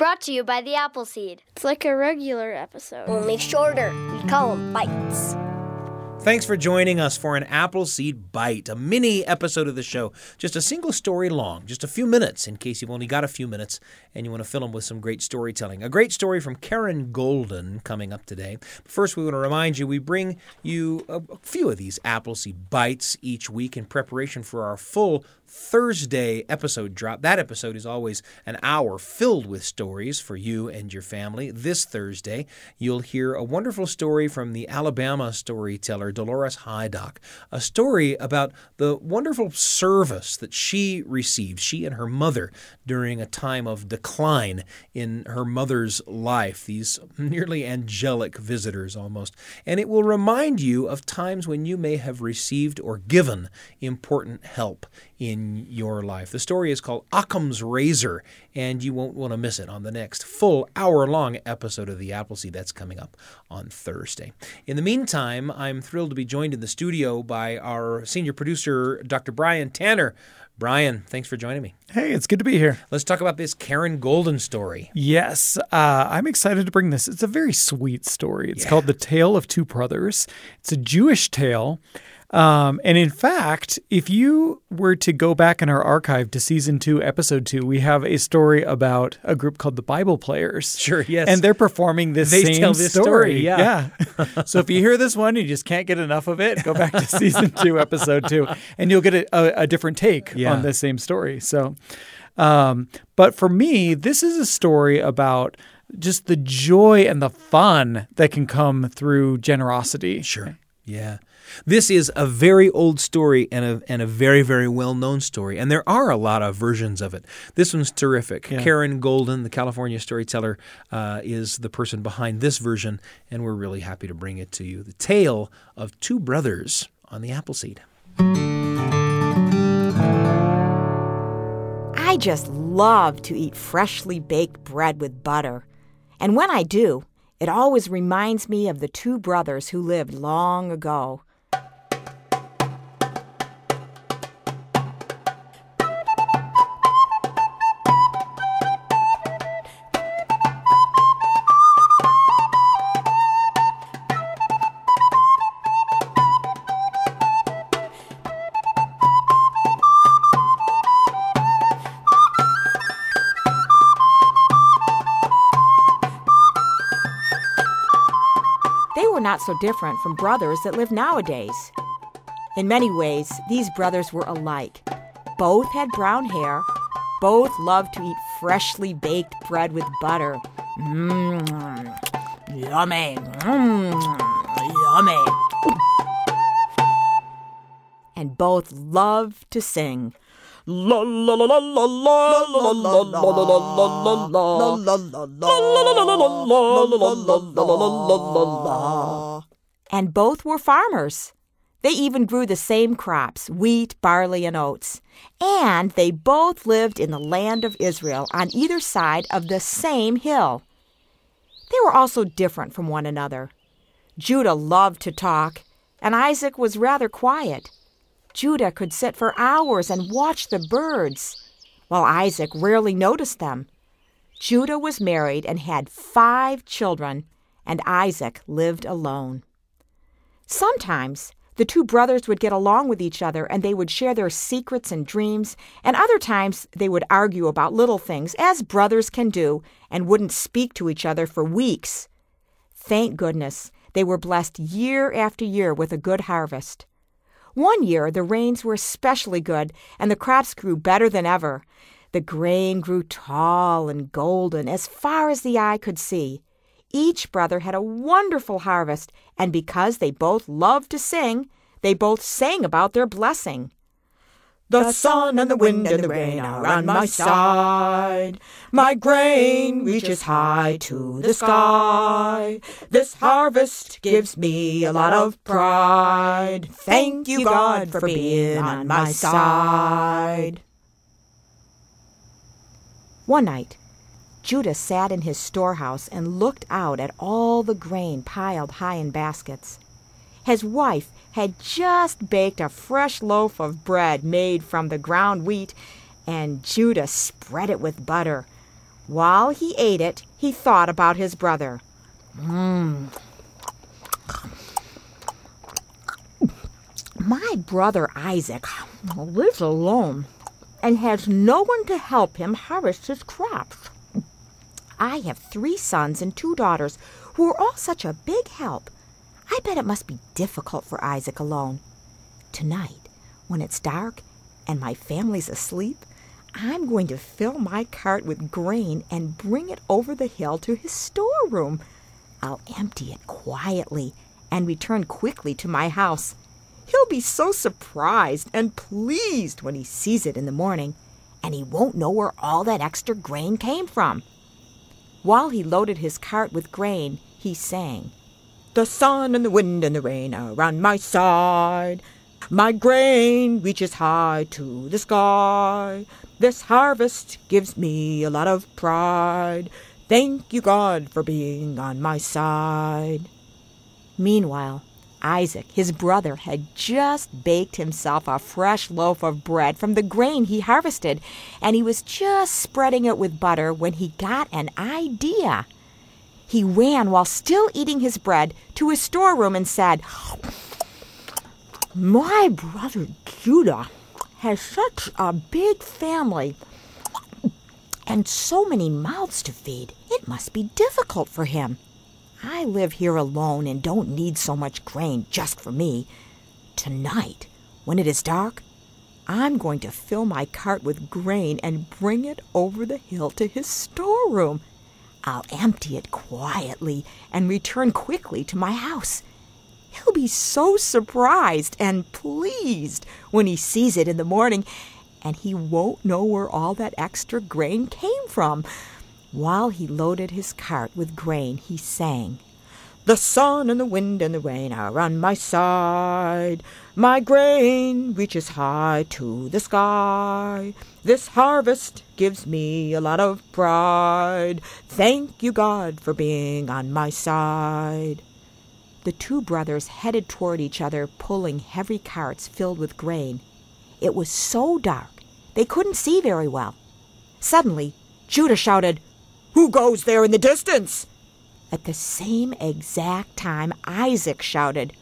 Brought to you by the Appleseed. It's like a regular episode. Only shorter. We call them bites. Thanks for joining us for an Appleseed Bite, a mini episode of the show. Just a single story long, just a few minutes in case you've only got a few minutes and you want to fill them with some great storytelling. A great story from Karen Golden coming up today. First, we want to remind you we bring you a few of these Appleseed Bites each week in preparation for our full Thursday episode drop. That episode is always an hour filled with stories for you and your family. This Thursday, you'll hear a wonderful story from the Alabama storyteller Dolores Hydock, a story about the wonderful service that she received, she and her mother, during a time of decline in her mother's life, these nearly angelic visitors almost. And it will remind you of times when you may have received or given important help in your life. The story is called Occam's Razor, and you won't want to miss it on the next full hour long episode of The Appleseed that's coming up on Thursday. In the meantime, I'm thrilled to be joined in the studio by our senior producer, Dr. Brian Tanner. Brian, thanks for joining me. Hey, it's good to be here. Let's talk about this Karen Golden story. Yes, uh, I'm excited to bring this. It's a very sweet story. It's Yeah. called The Tale of Two Brothers. It's a Jewish tale. Um, and in fact, if you were to go back in our archive to season two, episode two, we have a story about a group called the Bible Players. Sure, yes. And they're performing this They same tell this story. story, yeah. yeah. so if you hear this one and you just can't get enough of it, go back to season two, episode two, and you'll get a, a, a different take Yeah. on the same story. So, um, but for me, this is a story about just the joy and the fun that can come through generosity. Sure. Yeah. This is a very old story and a, and a very, very well known story. And there are a lot of versions of it. This one's terrific. Yeah. Karen Golden, the California storyteller, uh, is the person behind this version. And we're really happy to bring it to you. The tale of two brothers on the Appleseed. I just love to eat freshly baked bread with butter. And when I do, it always reminds me of the two brothers who lived long ago. Were not so different from brothers that live nowadays. In many ways, these brothers were alike. Both had brown hair. Both loved to eat freshly baked bread with butter. Mmm, yummy. Mmm, yummy. And both loved to sing. La la la la la la la la la la la la la and both were farmers. They even grew the same crops wheat, barley, and oats. And they both lived in the land of Israel on either side of the same hill. They were also different from one another. Judah loved to talk, and Isaac was rather quiet. Judah could sit for hours and watch the birds, while Isaac rarely noticed them. Judah was married and had five children, and Isaac lived alone. Sometimes the two brothers would get along with each other and they would share their secrets and dreams, and other times they would argue about little things, as brothers can do, and wouldn't speak to each other for weeks. Thank goodness they were blessed year after year with a good harvest. One year the rains were especially good and the crops grew better than ever. The grain grew tall and golden as far as the eye could see. Each brother had a wonderful harvest, and because they both loved to sing, they both sang about their blessing. The sun and the wind and the rain are on my side. My grain mm, reaches high to the sky. This harvest gives me a lot of pride. Thank you, God, for being on my side. One night, Judah sat in his storehouse and looked out at all the grain piled high in baskets. His wife had just baked a fresh loaf of bread made from the ground wheat, and Judah spread it with butter. While he ate it, he thought about his brother. Mmm. My brother Isaac lives alone and has no one to help him harvest his crops. I have three sons and two daughters who are all such a big help. I bet it must be difficult for Isaac alone. Tonight, when it's dark and my family's asleep, I'm going to fill my cart with grain and bring it over the hill to his storeroom. I'll empty it quietly and return quickly to my house. He'll be so surprised and pleased when he sees it in the morning, and he won't know where all that extra grain came from. While he loaded his cart with grain, he sang, The sun and the wind and the rain are on my side. My grain reaches high to the sky. This harvest gives me a lot of pride. Thank you, God, for being on my side. Meanwhile, Isaac, his brother, had just baked himself a fresh loaf of bread from the grain he harvested, and he was just spreading it with butter when he got an idea. He ran while still eating his bread to his storeroom and said, My brother Judah has such a big family and so many mouths to feed. It must be difficult for him. I live here alone and don't need so much grain just for me. Tonight, when it is dark, I'm going to fill my cart with grain and bring it over the hill to his storeroom. I'll empty it quietly and return quickly to my house. He'll be so surprised and pleased when he sees it in the morning, and he won't know where all that extra grain came from. While he loaded his cart with grain, he sang, The sun and the wind and the rain are on my side. My grain reaches high to the sky. This harvest gives me a lot of pride. Thank you, God, for being on my side. The two brothers headed toward each other, pulling heavy carts filled with grain. It was so dark they couldn't see very well. Suddenly, Judah shouted, who goes there in the distance? At the same exact time, Isaac shouted,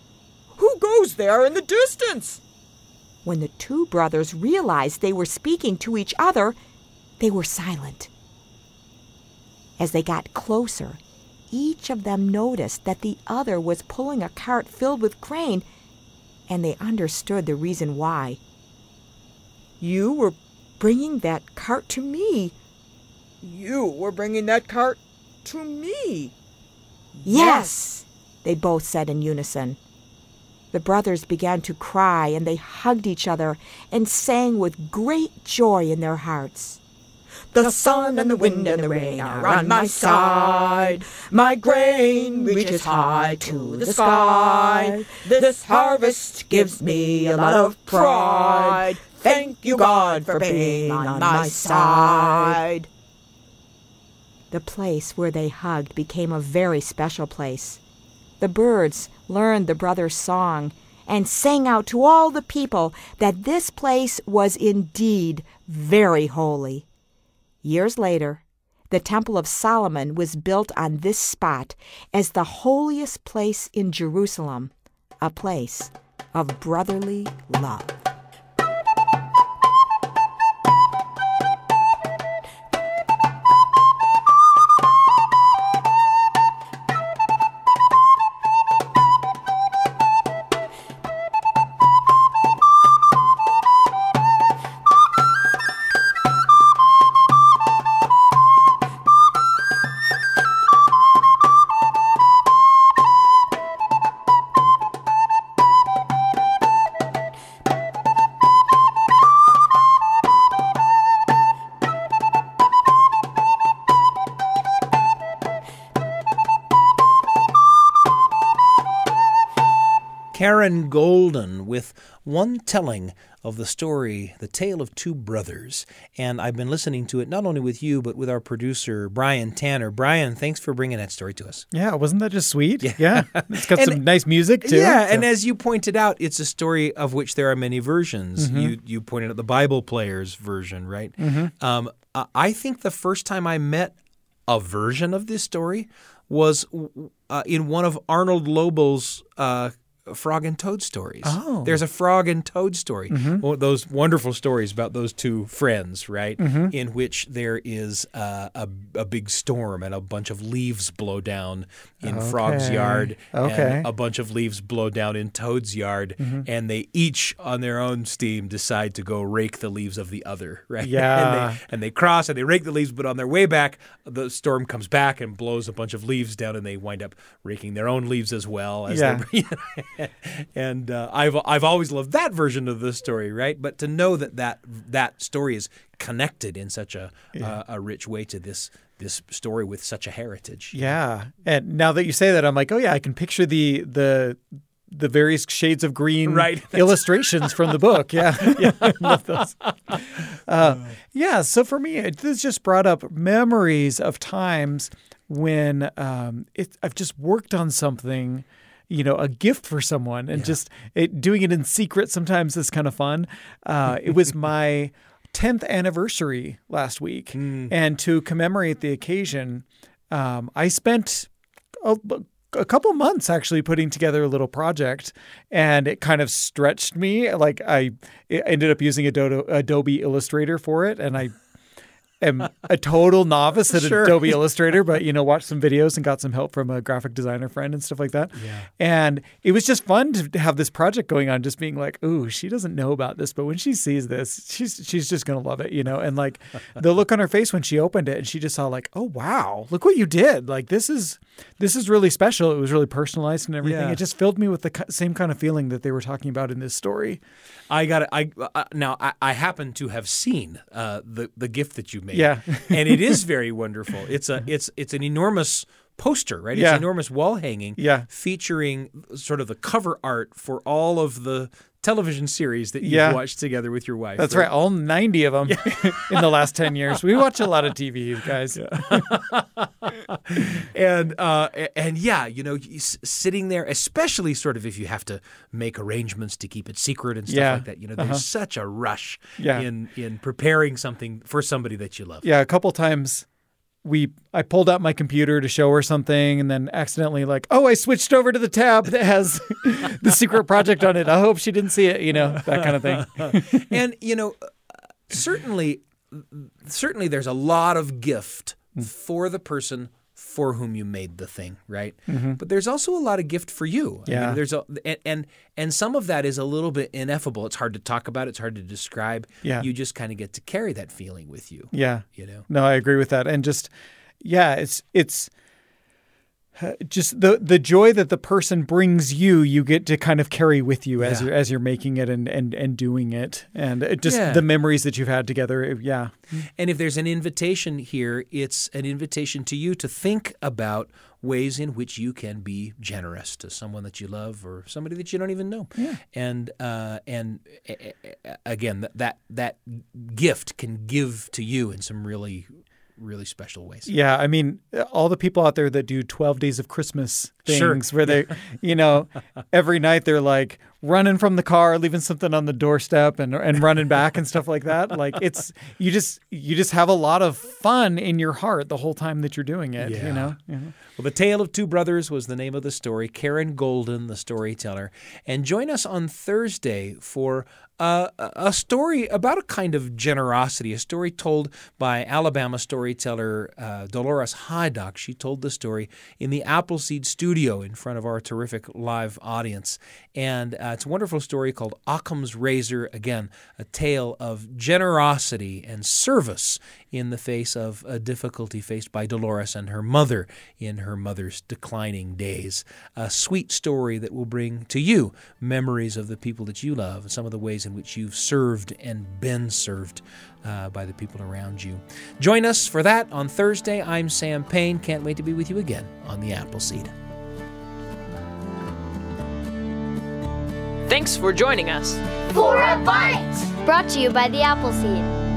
Who goes there in the distance? When the two brothers realized they were speaking to each other, they were silent. As they got closer, each of them noticed that the other was pulling a cart filled with grain, and they understood the reason why. You were bringing that cart to me, you were bringing that cart to me. Yes, they both said in unison. The brothers began to cry and they hugged each other and sang with great joy in their hearts. The sun and the wind and the rain are on my side. My grain reaches high to the sky. This harvest gives me a lot of pride. Thank you, God, for being on my side. The place where they hugged became a very special place. The birds learned the brothers' song and sang out to all the people that this place was indeed very holy. Years later, the Temple of Solomon was built on this spot as the holiest place in Jerusalem, a place of brotherly love. Karen Golden with one telling of the story, The Tale of Two Brothers. And I've been listening to it not only with you, but with our producer, Brian Tanner. Brian, thanks for bringing that story to us. Yeah, wasn't that just sweet? Yeah. yeah. It's got and, some nice music, too. Yeah, so. and as you pointed out, it's a story of which there are many versions. Mm-hmm. You, you pointed out the Bible Players version, right? Mm-hmm. Um, I think the first time I met a version of this story was uh, in one of Arnold Lobel's uh, frog and toad stories. Oh. There's a frog and toad story. Mm-hmm. Well, those wonderful stories about those two friends, right? Mm-hmm. In which there is uh, a, a big storm and a bunch of leaves blow down in Frog's yard. Okay. And a bunch of leaves blow down in Toad's yard. Mm-hmm. And they each, on their own steam, decide to go rake the leaves of the other, right? Yeah. and, they, and they cross and they rake the leaves, but on their way back, the storm comes back and blows a bunch of leaves down, and they wind up raking their own leaves as well. As Yeah. and uh, I've I've always loved that version of the story, right? But to know that that that story is connected in such a uh, a rich way to this this story with such a heritage. Yeah. And now that you say that, I'm like, oh yeah, I can picture the the the various shades of green Right. illustrations from the book. Yeah. yeah. I love those. Uh, yeah. So for me, it, this just brought up memories of times when um, it, I've just worked on something, you know, a gift for someone and just it, doing it in secret sometimes is kind of fun. Uh, it was my 10th anniversary last week. And to commemorate the occasion, um, I spent a, a couple months actually putting together a little project and it kind of stretched me like i ended up using Adobe Illustrator for it and I am a total novice at Sure. Adobe Illustrator but you know watched some videos and got some help from a graphic designer friend and stuff like that Yeah. and it was just fun to have this project going on just being like ooh she doesn't know about this but when she sees this she's she's just going to love it you know and like the look on her face when she opened it and she just saw like oh wow look what you did like this is this is really special it was really personalized and everything Yeah. it just filled me with the same kind of feeling that they were talking about in this story I got it. I uh, now I, I happen to have seen uh, the the gift that you made. Yeah. and it is very wonderful. It's a it's it's an enormous poster, right? It's Yeah. an enormous wall hanging. Yeah. featuring sort of the cover art for all of the television series that you've Yeah. watched together with your wife. that's right all 90 of them in the last 10 years we watch a lot of tv you guys and uh, and yeah, you know, sitting there, especially sort of if you have to make arrangements to keep it secret and stuff Yeah. like that. You know, there's such a rush Yeah. in in preparing something for somebody that you love. yeah a couple times we I pulled out my computer to show her something and then accidentally like, oh, I switched over to the tab that has the secret project on it. I hope she didn't see it, you know, that kind of thing. and you know, uh, certainly, certainly, there's a lot of gift Hmm. for the person for whom you made the thing, right? But there's also a lot of gift for you. I mean, Mm-hmm. Yeah. there's a and, and and some of that is a little bit ineffable. It's hard to talk about. It's hard to describe. Yeah. You just kind of get to carry that feeling with you. Yeah. You know. No, I agree with that. And just yeah, it's it's just the the joy that the person brings you, you get to kind of carry with you as Yeah. you're as you're making it and and and doing it, and just Yeah. the memories that you've had together. yeah, And if there's an invitation here, it's an invitation to you to think about ways in which you can be generous to someone that you love or somebody that you don't even know. Yeah. And uh, and again, that, that that gift can give to you in some really really special ways. Yeah, I mean, all the people out there that do 12 days of Christmas Sure. things where they, you know, every night they're like running from the car, leaving something on the doorstep and and running back and stuff like that. Like it's you just you just have a lot of fun in your heart the whole time that you're doing it, Yeah. you know. Yeah. Well, The Tale of Two Brothers was the name of the story. Karen Golden, the storyteller. And join us on Thursday for uh, a story about a kind of generosity, a story told by Alabama storyteller uh, Dolores Hydock. She told the story in the Appleseed studio in front of our terrific live audience. And uh, it's a wonderful story called Occam's Razor. Again, a tale of generosity and service in the face of a difficulty faced by Dolores and her mother in her mother's declining days. A sweet story that will bring to you memories of the people that you love and some of the ways in which you've served and been served uh, by the people around you. Join us for that on Thursday. I'm Sam Payne. Can't wait to be with you again on the Appleseed. Thanks for joining us. For a bite! Brought to you by the Appleseed.